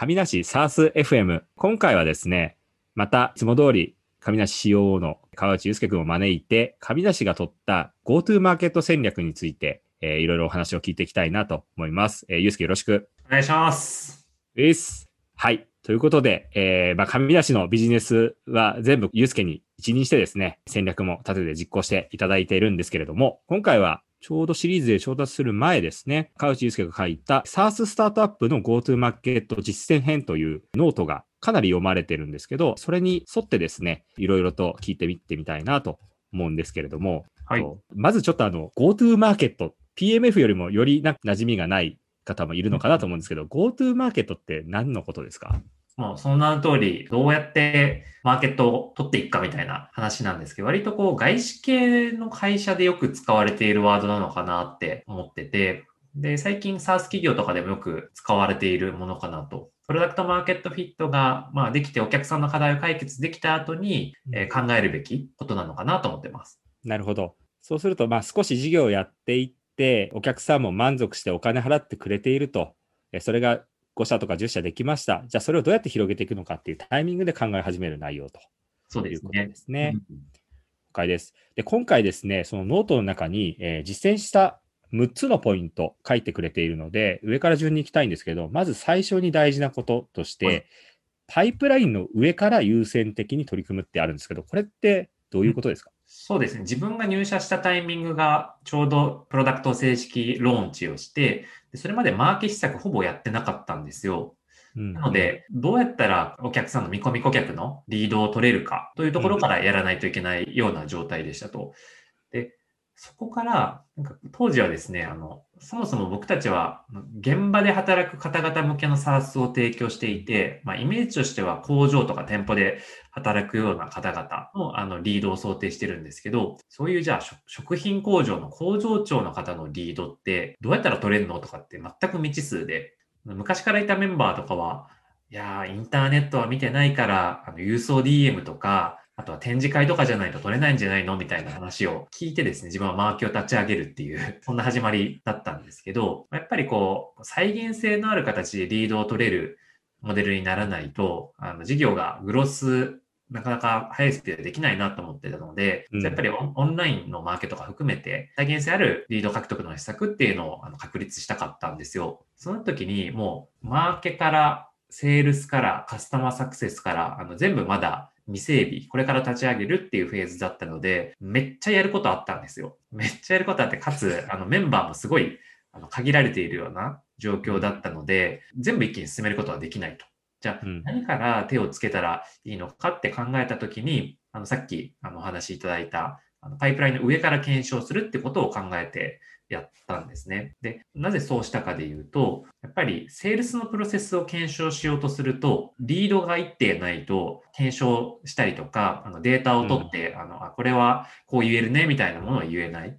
上梨サース FM。今回はですね、またいつも通り上梨 COO の川内祐介君を招いて、上梨が取った GoTo マーケット戦略について、えーいろいろお話を聞いていきたいなと思います。えー、祐介よろしく。お願いします。です。はい。ということで、えー、まあ、カミナシのビジネスは全部祐介に一任してですね、戦略も立てて実行していただいているんですけれども、今回はちょうどシリーズで調達する前ですね、川内祐介が書いた SARS スタートアップの GoTo マーケット実践編というノートがかなり読まれてるんですけど、それに沿ってですね、いろいろと聞いてみてみたいなと思うんですけれども、はい。とまずちょっとあの GoTo マーケット、PMF よりもよりな馴染みがない方もいるのかなと思うんですけど、GoTo マーケットって何のことですか？もうその名の通り、どうやってマーケットを取っていくかみたいな話なんですけど、割とこう外資系の会社でよく使われているワードなのかなって思ってて、で、最近 SaaS 企業とかでもよく使われているものかなと。プロダクトマーケットフィットが、まあ、できてお客さんの課題を解決できた後に、えー考えるべきことなのかなと思ってます。なるほど。そうすると、まあ少し事業をやっていって、お客さんも満足してお金払ってくれていると、えそれが5社とか10社できました。じゃあそれをどうやって広げていくのかっていうタイミングで考え始める内容とそうですねいうことで。すね。うん了解です。で、今回ですね、そのノートの中に、えー実践した6つのポイント書いてくれているので、上から順に行きたいんですけど、まず最初に大事なこととして、はいパイプラインの上から優先的に取り組むってあるんですけど、これってどういうことですか、そうですね。自分が入社したタイミングがちょうどプロダクトを正式ローンチをして、でそれまでマーケ施策ほぼやってなかったんですよ。うんなので、どうやったらお客さんの見込み顧客のリードを取れるかというところからやらないといけないような状態でしたと。で、そこから、なんか当時はですね、あの、そもそも僕たちは現場で働く方々向けの SARS を提供していて、まあ、イメージとしては工場とか店舗で働くような方々のあのリードを想定してるんですけど、そういうじゃあ食品工場の工場長の方のリードってどうやったら取れるのとかって全く未知数で、昔からいたメンバーとかは、いやー、インターネットは見てないから、あの郵送 DM とか、あとは展示会とかじゃないと取れないんじゃないの？みたいな話を聞いてですね、自分はマーケを立ち上げるっていう、そんな始まりだったんですけど、やっぱりこう、再現性のある形でリードを取れるモデルにならないと、あの事業がグロス、なかなか速いスピードでできないなと思ってたので、うんやっぱりオンオンラインのマーケットが含めて、再現性あるリード獲得の施策っていうのをあの確立したかったんですよ。その時にもう、マーケから、セールスから、カスタマーサクセスから、あの全部まだ未整備、これから立ち上げるっていうフェーズだったので、めっちゃやることあったんですよ。めっちゃやることあって、かつ、あのメンバーもすごいあの限られているような状況だったので、全部一気に進めることはできないと。じゃあ、うん何から手をつけたらいいのかって考えたときに、あのさっきあのお話しいただいたあのパイプラインの上から検証するってことを考えてやったんですね。で、なぜそうしたかでいうと、やっぱりセールスのプロセスを検証しようとすると、リードが一定ないと検証したりとか、あのデータを取って、あのあこれはこう言えるねみたいなものを言えない。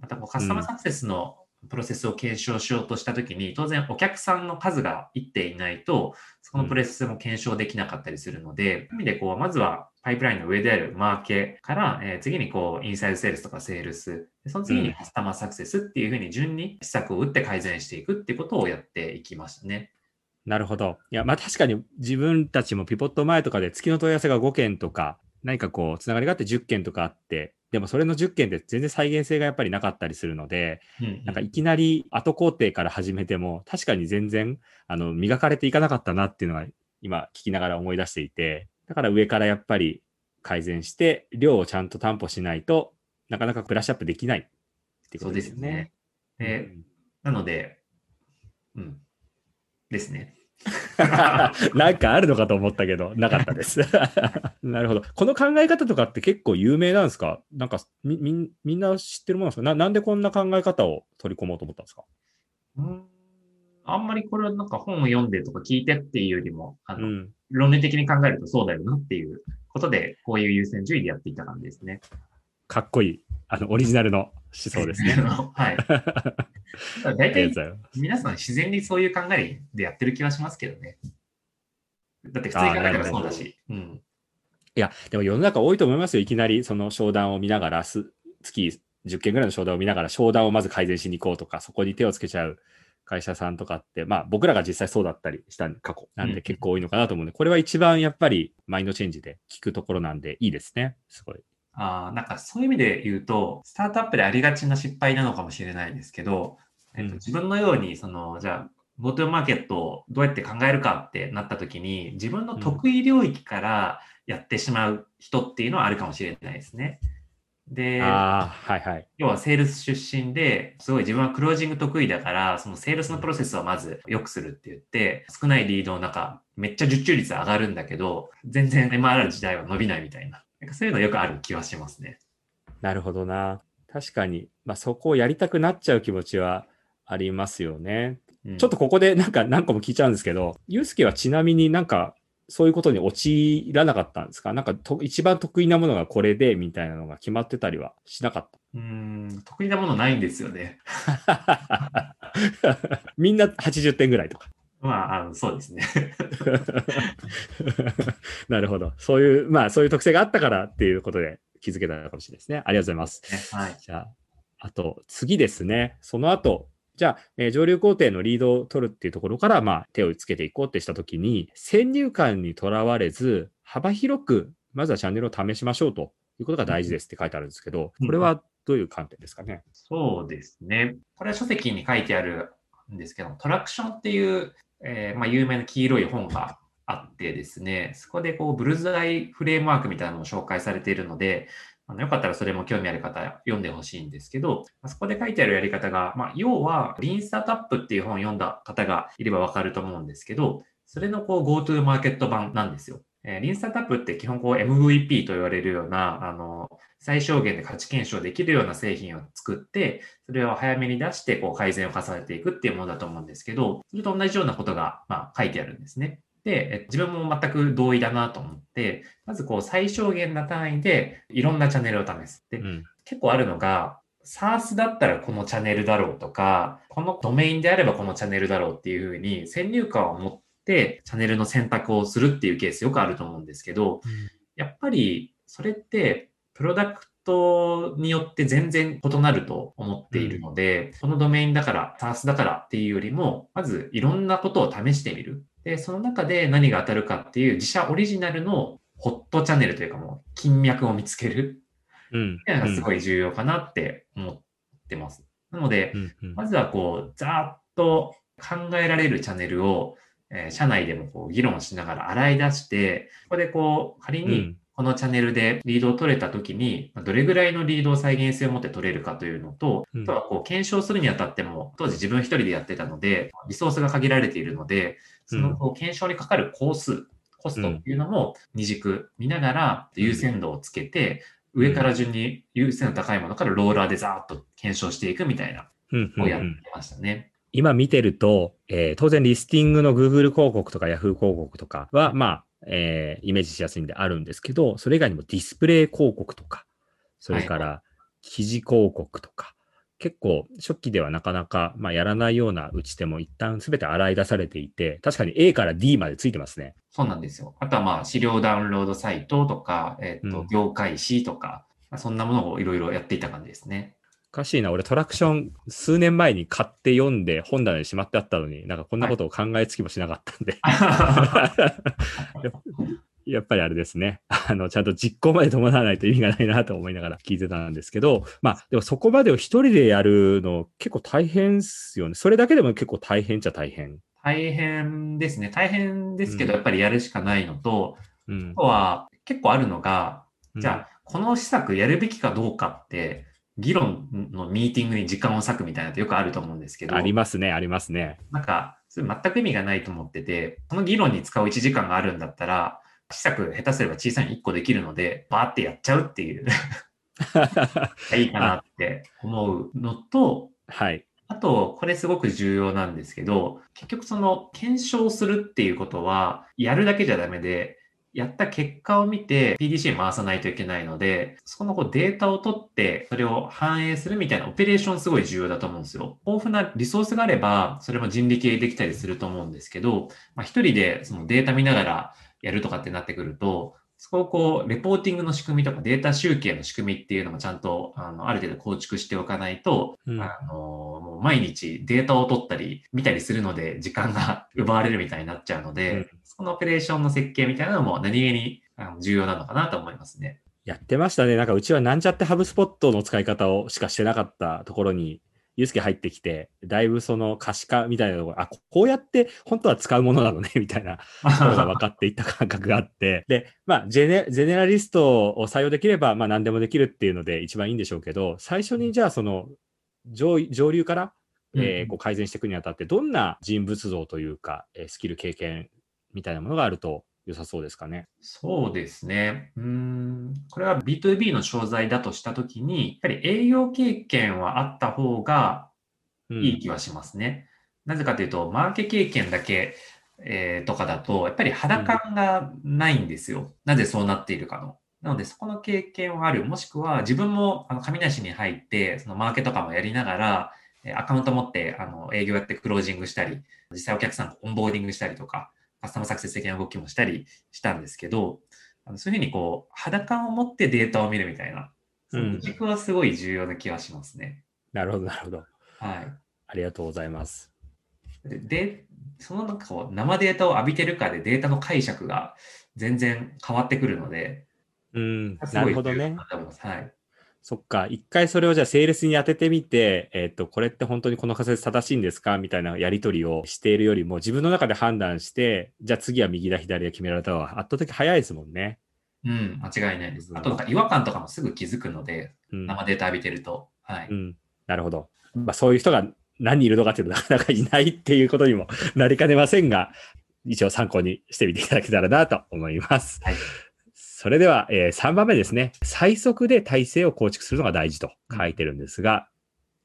またこうカスタマーサクセスのプロセスを検証しようとしたときに、当然お客さんの数が一定いないと、そのプロセスも検証できなかったりするので、そういう意味でこう、まずはパイプラインの上であるマーケから、えー次にこう、インサイドセールスとかセールス、でその次うんにカスタマーサクセスっていうふうに順に施策を打って改善していくっていうことをやっていきましたね。なるほど。いや、まあ確かに自分たちもピボット前とかで月の問い合わせが5件とか、何かこう、つながりがあって10件とかあって、でもそれの10件って全然再現性がやっぱりなかったりするので、うんなんかいきなり後工程から始めても、確かに全然、あの、磨かれていかなかったなっていうのが今聞きながら思い出していて、だから上からやっぱり改善して、量をちゃんと担保しないとなかなかブラッシュアップできないってことですよね。そうですね。で、うんなので、うん。ですね。なんかあるのかと思ったけど、なかったです。なるほど。この考え方とかって結構有名なんですか？なんかみみんな知ってるものなんですか？ななんでこんな考え方を取り込もうと思ったんですか？うんあんまりこれはなんか本を読んでとか聞いてっていうよりも、あの、うん。論理的に考えるとそうだよなっていうことで、こういう優先順位でやっていた感じですね。かっこいい。あの、オリジナルの思想ですね。はい。大体皆さん自然にそういう考えでやってる気はしますけどね。だって普通に考えたらそうだし。うん。いや、でも世の中多いと思いますよ。いきなりその商談を見ながら、す月10件ぐらいの商談を見ながら、商談をまず改善しに行こうとか、そこに手をつけちゃう会社さんとかって、まあ僕らが実際そうだったりした過去なんうんで結構多いのかなと思うんで、これは一番やっぱりマインドチェンジで聞くところなんでいいですね。すごい。あーなんかそういう意味で言うと、スタートアップでありがちな失敗なのかもしれないですけど、えっと、うん自分のように、その、じゃあ、ゴートゥーマーケットをどうやって考えるかってなった時に、自分の得意領域からやってしまう人っていうのはあるかもしれないですね。で、ああ、はいはい。要はセールス出身で、すごい自分はクロージング得意だから、そのセールスのプロセスをまず良くするって言って、少ないリードの中、めっちゃ受注率上がるんだけど、全然 MRR 時代は伸びないみたいな。なんかそういうのよくある気はしますね。なるほどな。確かに、まあそこをやりたくなっちゃう気持ちはありますよね。うんちょっとここでなんか何個も聞いちゃうんですけど、ゆうすけはちなみになんかそういうことに陥らなかったんですか？なんかと一番得意なものがこれでみたいなのが決まってたりはしなかっうーん、得意なものないんですよね。た。みんな80点ぐらいとか。まあ、あのそうですね。なるほど。そういう、まあそういう特性があったからっていうことで気づけたかもしれないですね。ありがとうございます。はい。じゃあ、あと、次ですね。その後、じゃあ、えー上流工程のリードを取るっていうところから、まあ、手をつけていこうってしたときに、先入観にとらわれず、幅広く、まずはチャンネルを試しましょうということが大事ですって書いてあるんですけど、うんこれはどういう観点ですかね？そうですね。これは書籍に書いてあるんですけど、トラクションっていう、えーまあ、有名な黄色い本があってですね、そこでこうブルズアイフレームワークみたいなのも紹介されているので、あのよかったらそれも興味ある方読んでほしいんですけど、まあそこで書いてあるやり方が、まあ、要は、リンスタートアップっていう本を読んだ方がいればわかると思うんですけど、それのこう GoTo マーケット版なんですよ。えーリンスタートアップって基本こう MVP と言われるような、あの、最小限で価値検証できるような製品を作って、それを早めに出して、こう改善を重ねていくっていうものだと思うんですけど、それと同じようなことが、まあ、書いてあるんですね。で、え自分も全く同意だなと思って、まずこう最小限な単位でいろんなチャンネルを試す。で、うん。結構あるのが、SARS だったらこのチャンネルだろうとか、このドメインであればこのチャンネルだろうっていうふうに先入観を持ってチャンネルの選択をするっていうケースよくあると思うんですけど、やっぱりそれってプロダクトによって全然異なると思っているので、このドメインだから、SARS だからっていうよりも、まずいろんなことを試してみる。で、その中で何が当たるかっていう自社オリジナルのホットチャンネルというかもう金脈を見つけるうん。っていうのがすごい重要かなって思ってます。なのでまずはこう、ざーっと考えられるチャンネルを、えー社内でもこう議論しながら洗い出して、ここでこう、仮にうんこのチャンネルでリードを取れたときに、まあどれぐらいのリードを再現性を持って取れるかというのと、うん。あとはこう、検証するにあたっても、当時自分一人でやってたので、リソースが限られているので、そのこう検証にかかる工数、コストっていうのも二軸見ながら優先度をつけて、上から順に優先度高いものからローラーでザーッと検証していくみたいなをやってうん。ましたね。今見てると、えー当然リスティングの Google 広告とか Yahoo 広告とかは、まあ、えーイメージしやすいんであるんですけど、それ以外にもディスプレイ広告とか、それから記事広告とか、結構初期ではなかなか、まあ、やらないような打ち手も一旦すべて洗い出されていて、確かに A から D までついてますね。そうなんですよ。あとはまあ資料ダウンロードサイトとか、えっ、と、うん業界誌とか、まあそんなものをいろいろやっていた感じですね。おかしいな、俺トラクション数年前に買って読んで本棚にしまってあったのに、なんかこんなことを考えつきもしなかったんで、やっぱりあれですね。あの、ちゃんと実行まで伴わないと意味がないなと思いながら聞いてたんですけど、まあ、でもそこまでを一人でやるの結構大変っすよね。それだけでも結構大変っちゃ大変。大変ですね。大変ですけど、うんやっぱりやるしかないのと、うんあと。は結構あるのが、じゃあ、この施策やるべきかどうかって、議論のミーティングに時間を割くみたいなのってよくあると思うんですけど、ありますね、ありますね。なんか、それ全く意味がないと思ってて、その議論に使う1時間があるんだったら、施策下手すれば小さいの1個できるので、バーってやっちゃうっていう、いいかなって思うのと、はい。あと、これすごく重要なんですけど、結局その検証するっていうことは、やるだけじゃダメで、やった結果を見て PDC 回さないといけないので、そこのこうデータを取って、それを反映するみたいなオペレーションすごい重要だと思うんですよ。豊富なリソースがあれば、それも人力でできたりすると思うんですけど、まあ、一人でそのデータ見ながらやるとかってなってくると、そこをこう、レポーティングの仕組みとかデータ集計の仕組みっていうのもちゃんと、あの、ある程度構築しておかないと、うんあの、もう毎日データを取ったり、見たりするので、時間が 奪われるみたいになっちゃうので、うんそのオペレーションの設計みたいなのも何気に重要なのかなと思いますね。やってましたね。なんかうちはなんちゃってハブスポットの使い方をしかしてなかったところに、ユースケ入ってきて、だいぶその可視化みたいなのが、あ、こうやって本当は使うものなのね、みたいなところが分かっていった感覚があって、で、まあ、ジェネ、ゼネラリストを採用できれば、まあ何でもできるっていうので一番いいんでしょうけど、最初にじゃあその上上流から、えーうんこう改善していくにあたって、どんな人物像というか、えースキル経験みたいなものがあると良さそうですかね。そうですね。うーん。これは B2B の商材だとしたときに、やっぱり営業経験はあった方がうんいい気はしますね。なぜかというと、マーケ経験だけ、えーとかだと、やっぱり肌感がないんですよ。なぜそうなっているかの。なので、そこの経験はある。もしくは、自分も、あの、上梨に入って、そのマーケとかもやりながら、えーアカウント持って、あの、営業やってクロージングしたり、実際お客さんオンボーディングしたりとか、カスタマーサクセス的な動きもしたりしたんですけど、あのそういうふうにこう、肌感を持ってデータを見るみたいな、その軸はすごい重要な気がしますね。なるほど、なるほど。はい。ありがとうございます。で、でそのなんかこう生データを浴びてるかでデータの解釈が全然変わってくるので、うん、なるほどね。はい。そっか、一回それをじゃあ、セールスに当ててみて、えっ、と、これって本当にこの仮説正しいんですかみたいなやり取りをしているよりも、自分の中で判断して、じゃあ次は右だ、左だ決められた方が圧倒的に早いですもんね。うん、間違いないですう。んあとなんか違和感とかもすぐ気づくので、うん。生データ浴びてると。はい。うん、なるほど。まあ、そういう人が何人いるのかっていうのはなかなかいないっていうことにもなりかねませんが、一応参考にしてみていただけたらなと思います。はい。それでは、え3番目ですね。最速で体制を構築するのが大事と書いてるんですが、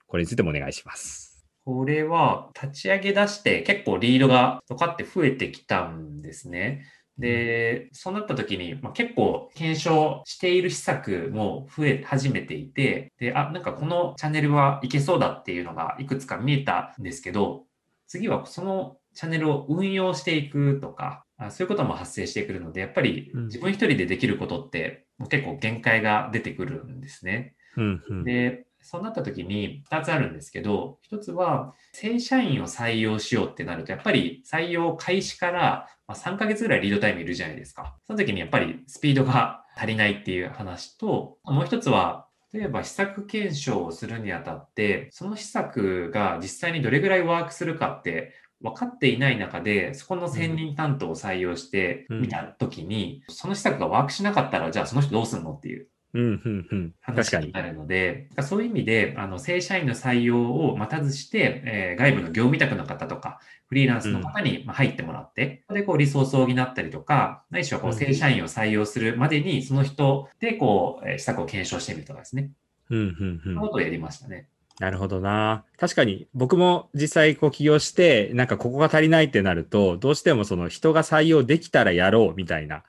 これについてもお願いします。これは立ち上げ出して結構リードがドカって増えてきたんですね。で、そうなった時に、まあ、結構検証している施策も増え始めていて、で、あ、なんかこのチャンネルはいけそうだっていうのがいくつか見えたんですけど、次はそのチャンネルを運用していくとか、あそういうことも発生してくるので、やっぱりうん自分一人でできることって結構限界が出てくるんですね。うんうんで、そうなった時に2つあるんですけど、1つは正社員を採用しようってなると、やっぱり採用開始からまあ3ヶ月ぐらいリードタイムいるじゃないですか。その時にやっぱりスピードが足りないっていう話と、もう1つは、例えば施策検証をするにあたって、その施策が実際にどれぐらいワークするかって分かっていない中で、そこの専任担当を採用してみた時に、その施策がワークしなかったら、じゃあその人どうするのっていううんうんうん。話になるので、そういう意味で、あの、正社員の採用を待たずして、えー外部の業務委託の方とか、フリーランスの方にまあ入ってもらって、そこでこうリソースを補ったりとか、ないしはこううん正社員を採用するまでに、その人でこう、えー施策を検証してみるとかですね。うんうんうんそのことをやりましたね。なるほどな。確かに僕も実際こう起業して、なんかここが足りないってなると、どうしてもその人が採用できたらやろうみたいな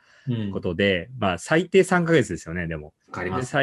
ことで、まあ最低3ヶ月ですよね、でも。かりまです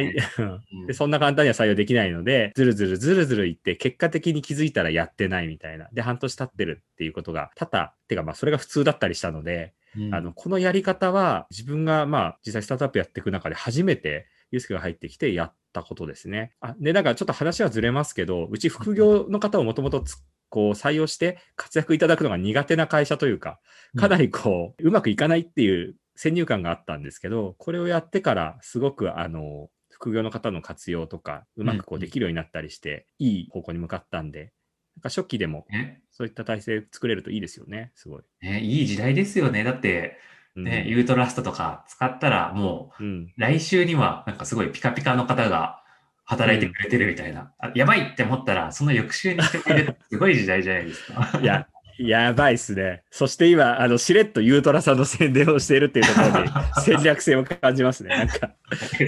そんな簡単には採用できないので、ずるずるずるずるいって、結果的に気づいたらやってないみたいな。で、半年経ってるっていうことが多々、てかまあそれが普通だったりしたので、うんあの、このやり方は自分がまあ実際スタートアップやっていく中で初めてユースケが入ってきてやったことですね。あ、で、なんかちょっと話はずれますけど、うち副業の方をもともとこう採用して活躍いただくのが苦手な会社というか、かなりこう、うまくいかないっていう先入観があったんですけど、これをやってからすごくあの、副業の方の活用とか、うまくこうできるようになったりして、いい方向に向かったんで、なんか初期でもねそういった体制作れるといいですよね、すごい。ね、いい時代ですよね。だって、うんね、ユートラストとか使ったらもう、うん。来週にはなんかすごいピカピカの方が働いてくれてるみたいな。あやばいって思ったら、その翌週にしてくれるすごい時代じゃないですか。いや、やばいっすね。そして今、あの、しれっとユートラさんの宣伝をしているっていうところに 戦略性を感じますね。なんか、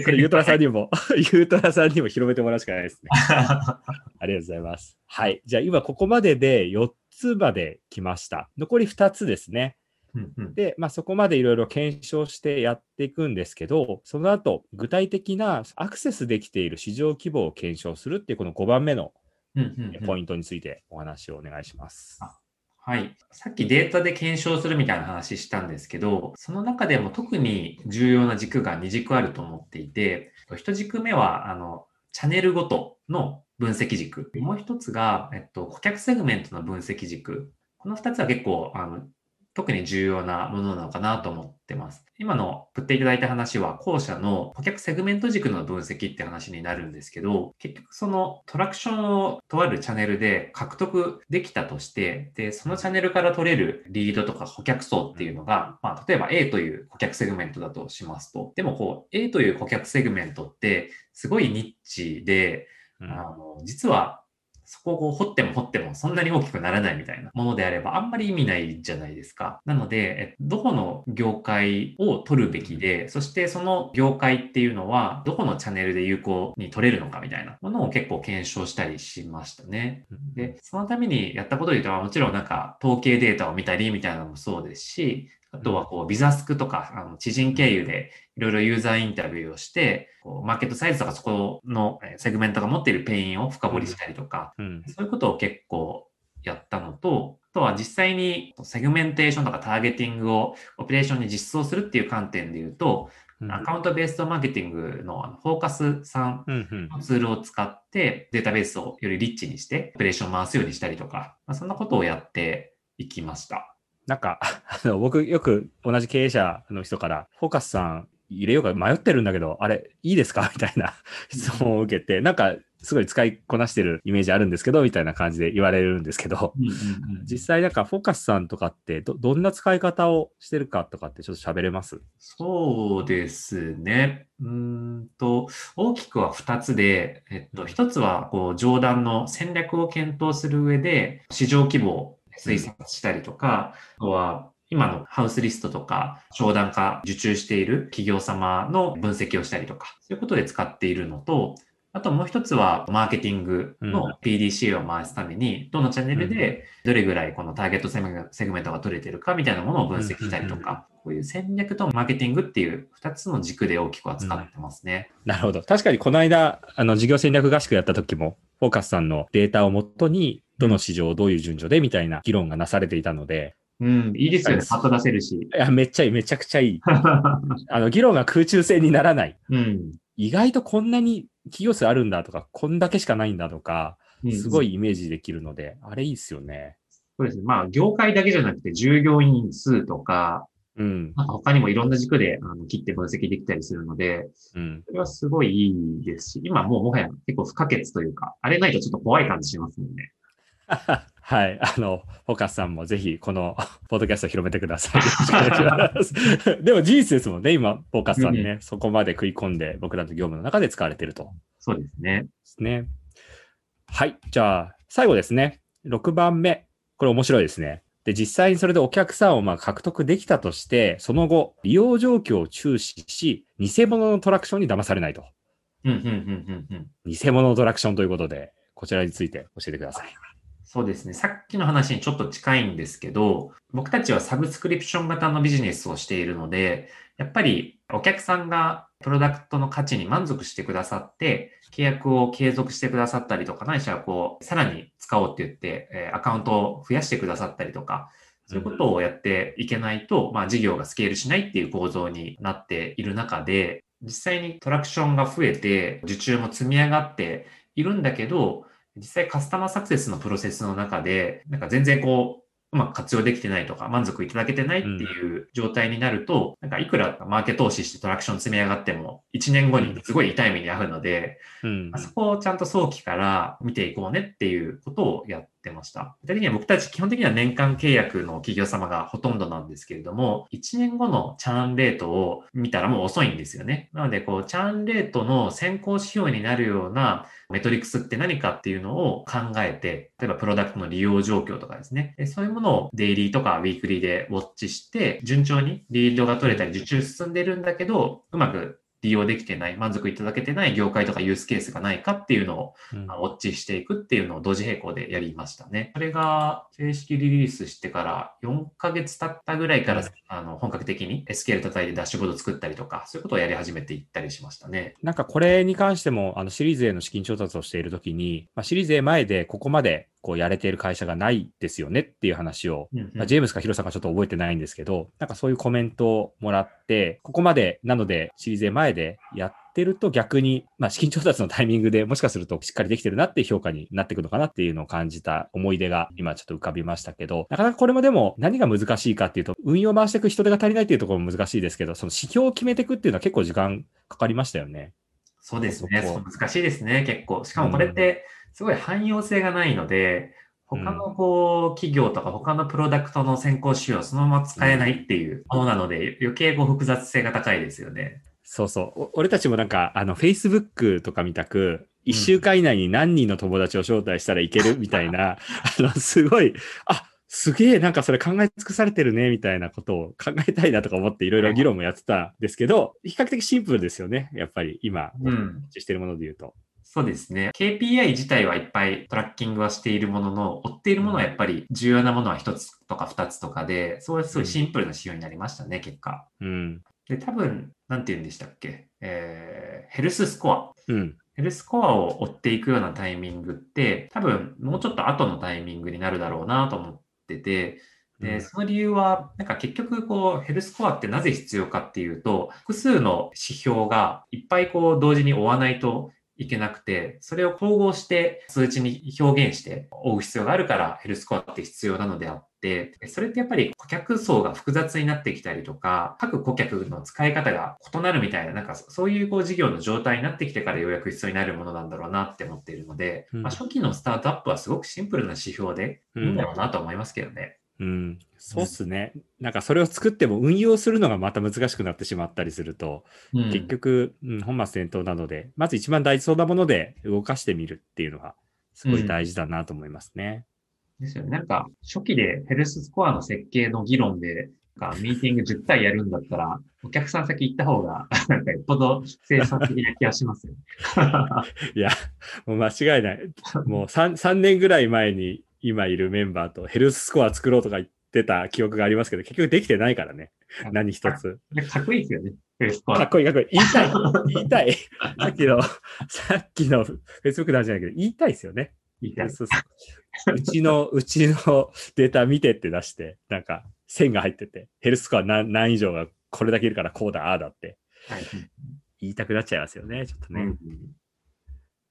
これユートラさんにも、ユートラさんにも広めてもらうしかないですね。ありがとうございます。はい。じゃあ今ここまでで4つまで来ました。残り2つですね。うんうんで、まあそこまでいろいろ検証してやっていくんですけど、その後、具体的なアクセスできている市場規模を検証するっていうこの5番目のポイントについてお話をお願いします。ははい。さっきデータで検証するみたいな話したんですけど、その中でも特に重要な軸が2軸あると思っていて、1軸目は、あの、チャンネルごとの分析軸。もう一つが、えっと、顧客セグメントの分析軸。この2つは結構、あの、特に重要なものなのかなと思ってます。今の振っていただいた話は、後者の顧客セグメント軸の分析って話になるんですけど、結局そのトラクションをとあるチャンネルで獲得できたとして、で、そのチャンネルから取れるリードとか顧客層っていうのが、まあ、例えば A という顧客セグメントだとしますと、でもこう、A という顧客セグメントってすごいニッチで、あの実はそこをこう掘っても掘ってもそんなに大きくならないみたいなものであればあんまり意味ないじゃないですか。なので、どこの業界を取るべきで、そしてその業界っていうのはどこのチャンネルで有効に取れるのかみたいなものを結構検証したりしましたね。で、そのためにやったことで言うと、もちろんなんか統計データを見たりみたいなのもそうですし、あとはこうビザスクとかあの知人経由でいろいろユーザーインタビューをして、こうマーケットサイズとかそこのセグメントが持っているペインを深掘りしたりとか、うん、そういうことを結構やったのと、あとは実際にセグメンテーションとかターゲティングをオペレーションに実装するっていう観点で言うと、うん、 Account Based Marketing の FORCAS さんのツールを使ってデータベースをよりリッチにしてオペレーションを回すようにしたりとか、まあ、そんなことをやっていきました。なんか、あの、僕よく同じ経営者の人から、フォーカスさん入れようか迷ってるんだけど、あれ、いいですか？みたいな 質問を受けて、なんか、すごい使いこなしてるイメージあるんですけど、みたいな感じで言われるんですけど、実際なんかフォーカスさんとかってど、どんな使い方をしてるかとかってちょっと喋れます？そうですね。うんと、大きくは2つで、えっと、1つは、こう、上段の戦略を検討する上で、市場規模推察したりとか、あとは今のハウスリストとか商談化受注している企業様の分析をしたりとか、そういうことで使っているのと、あともう一つは、マーケティングの PDC を回すために、どのチャンネルでどれぐらいこのターゲットセグメントが取れてるかみたいなものを分析したりとか、こういう戦略とマーケティングっていう2つの軸で大きく扱ってますね。なるほど。確かにこの間、あの、事業戦略合宿やった時も、フォーカスさんのデータをもとに、どの市場をどういう順序でみたいな議論がなされていたので、うん、いいですよね。パッと出せるし。いや、めっちゃいい、めちゃくちゃいい。あの、議論が空中戦にならない。うん。意外とこんなに企業数あるんだとか、こんだけしかないんだとか、すごいイメージできるので、うん、あれいいっすよね。そうですね。まあ、業界だけじゃなくて、従業員数とか、うん。他にもいろんな軸であの切って分析できたりするので、うん。それはすごいいいですし、今もうもはや結構不可欠というか、あれないとちょっと怖い感じしますもんね。はい。あの、フォーカスさんもぜひ、この、ポッドキャストを広めてください。でも事実ですもんね、今、フォーカスさんね、うん、そこまで食い込んで、僕らの業務の中で使われていると。そうですね。ですね。はい。じゃあ、最後ですね。6番目。これ面白いですね。で、実際にそれでお客さんをまあ獲得できたとして、その後、利用状況を注視し、偽物のトラクションに騙されないと。うんうんうんうんうん。偽物のトラクションということで、こちらについて教えてください。そうですね。さっきの話にちょっと近いんですけど、僕たちはサブスクリプション型のビジネスをしているので、やっぱりお客さんがプロダクトの価値に満足してくださって、契約を継続してくださったりとか、ないしはこう、さらに使おうって言って、えアカウントを増やしてくださったりとか、そういうことをやっていけないと、まあ事業がスケールしないっていう構造になっている中で、実際にトラクションが増えて、受注も積み上がっているんだけど、実際カスタマーサクセスのプロセスの中で、なんか全然こう、うまく活用できてないとか、満足いただけてないっていう状態になると、うん、なんかいくらマーケ投資してトラクション積み上がっても、1年後にすごい痛い目に遭うので、うん、そこをちゃんと早期から見ていこうねっていうことをやってました。具体的には僕たち基本的には年間契約の企業様がほとんどなんですけれども、1年後のチャーンレートを見たらもう遅いんですよね。なので、こう、チャーンレートの先行指標になるようなメトリックスって何かっていうのを考えて、例えばプロダクトの利用状況とかですね、そういうものをデイリーとかウィークリーでウォッチして、順調にリードが取れたり受注進んでるんだけど、うまく利用できてない、満足いただけてない業界とかユースケースがないかっていうのを、うん、ウォッチしていくっていうのを同時並行でやりましたね。それが正式リリースしてから4ヶ月経ったぐらいから、うん、あの本格的に SQL 叩いてダッシュボード作ったりとか、そういうことをやり始めていったりしましたね。なんかこれに関しても、あのシリーズ A の資金調達をしているときに、まあ、シリーズ A 前でここまでこうやれている会社がないですよねっていう話を、うんうんまあ、ジェームスかヒロさんかちょっと覚えてないんですけど、なんかそういうコメントをもらって、ここまで、なので、シリーズ前でやってると逆に、まあ、資金調達のタイミングでもしかするとしっかりできてるなっていう評価になっていくのかなっていうのを感じた思い出が今ちょっと浮かびましたけど、なかなかこれもでも何が難しいかっていうと、運用回していく人手が足りないっていうところも難しいですけど、その指標を決めていくっていうのは結構時間かかりましたよね。そうですね。難しいですね、結構。しかもこれって、すごい汎用性がないので、他のこう、企業とか他のプロダクトの先行仕様をそのまま使えないっていうものなので、余計こう複雑性が高いですよね。そうそう。お俺たちもなんか、あの、Facebook とか見たく、一週間以内に何人の友達を招待したらいける みたいな、あの、すごい、あ、すげえ、なんかそれ考え尽くされてるね、みたいなことを考えたいなとか思っていろいろ議論もやってたんですけど、比較的シンプルですよね。やっぱり今、うん。してるもので言うと。そうですね。KPI 自体はいっぱいトラッキングはしているものの、追っているものはやっぱり重要なものは一つとか二つとかで、そういうすごいシンプルな仕様になりましたね、結果。うん。で、多分、なんて言うんでしたっけ？えー、ヘルススコア。うん。ヘルスコアを追っていくようなタイミングって、多分もうちょっと後のタイミングになるだろうなと思ってて、で、その理由は、なんか結局、こう、ヘルスコアってなぜ必要かっていうと、複数の指標がいっぱいこう、同時に追わないといけなくて、それを統合して数値に表現して追う必要があるから、ヘルスコアって必要なのであって、それってやっぱり顧客層が複雑になってきたりとか、各顧客の使い方が異なるみたいな、なんかそういうこう事業の状態になってきてからようやく必要になるものなんだろうなって思っているので、うんまあ、初期のスタートアップはすごくシンプルな指標でいいんだろうなと思いますけどね。うん。そうっすね。なんかそれを作っても運用するのがまた難しくなってしまったりすると、うん結局、うん、本末転倒なので、まず一番大事そうなもので動かしてみるっていうのが、すごい大事だなと思いますね。ですよね。なんか、初期でヘルススコアの設計の議論で、なんかミーティング10回やるんだったら、お客さん先行った方が、なんかよっぽど生産的な気がしますよ。いや、もう間違いない。もう 3, 3年ぐらい前に今いるメンバーとヘルススコア作ろうとか言ってた記憶がありますけど、結局できてないからね。何一つ。かっこいいですよね。ヘルススコア。かっこいいかっこいい。言いたい。言いたい。さっきの、さっきの Facebook なんじゃないけど、言いたいですよね。いいうちの、うちのデータ見てって出して、なんか線が入ってて、ヘルススコア何何以上がこれだけいるからこうだ、ああだってはい言いたくなっちゃいますよね。ちょっとね。うん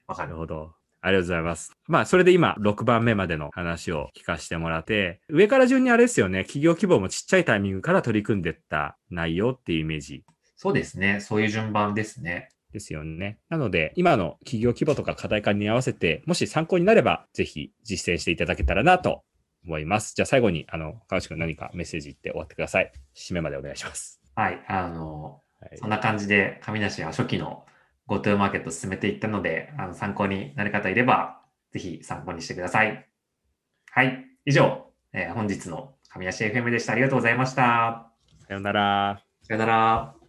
わかるほど。ありがとうございます。まあ、それで今、6番目までの話を聞かせてもらって、上から順にあれですよね、企業規模もちっちゃいタイミングから取り組んでった内容っていうイメージそうですね。そういう順番ですね。ですよね。なので、今の企業規模とか課題感に合わせて、もし参考になれば、ぜひ実践していただけたらなと思います。じゃあ最後に、あの、川内くん何かメッセージ言って終わってください。締めまでお願いします。はい。あの、はいそんな感じで、上梨は初期の GoTo マーケットを進めていったので、あの参考になる方いれば、ぜひ参考にしてください。はい。以上、えー本日の上梨 FM でした。ありがとうございました。さようなら。さよなら。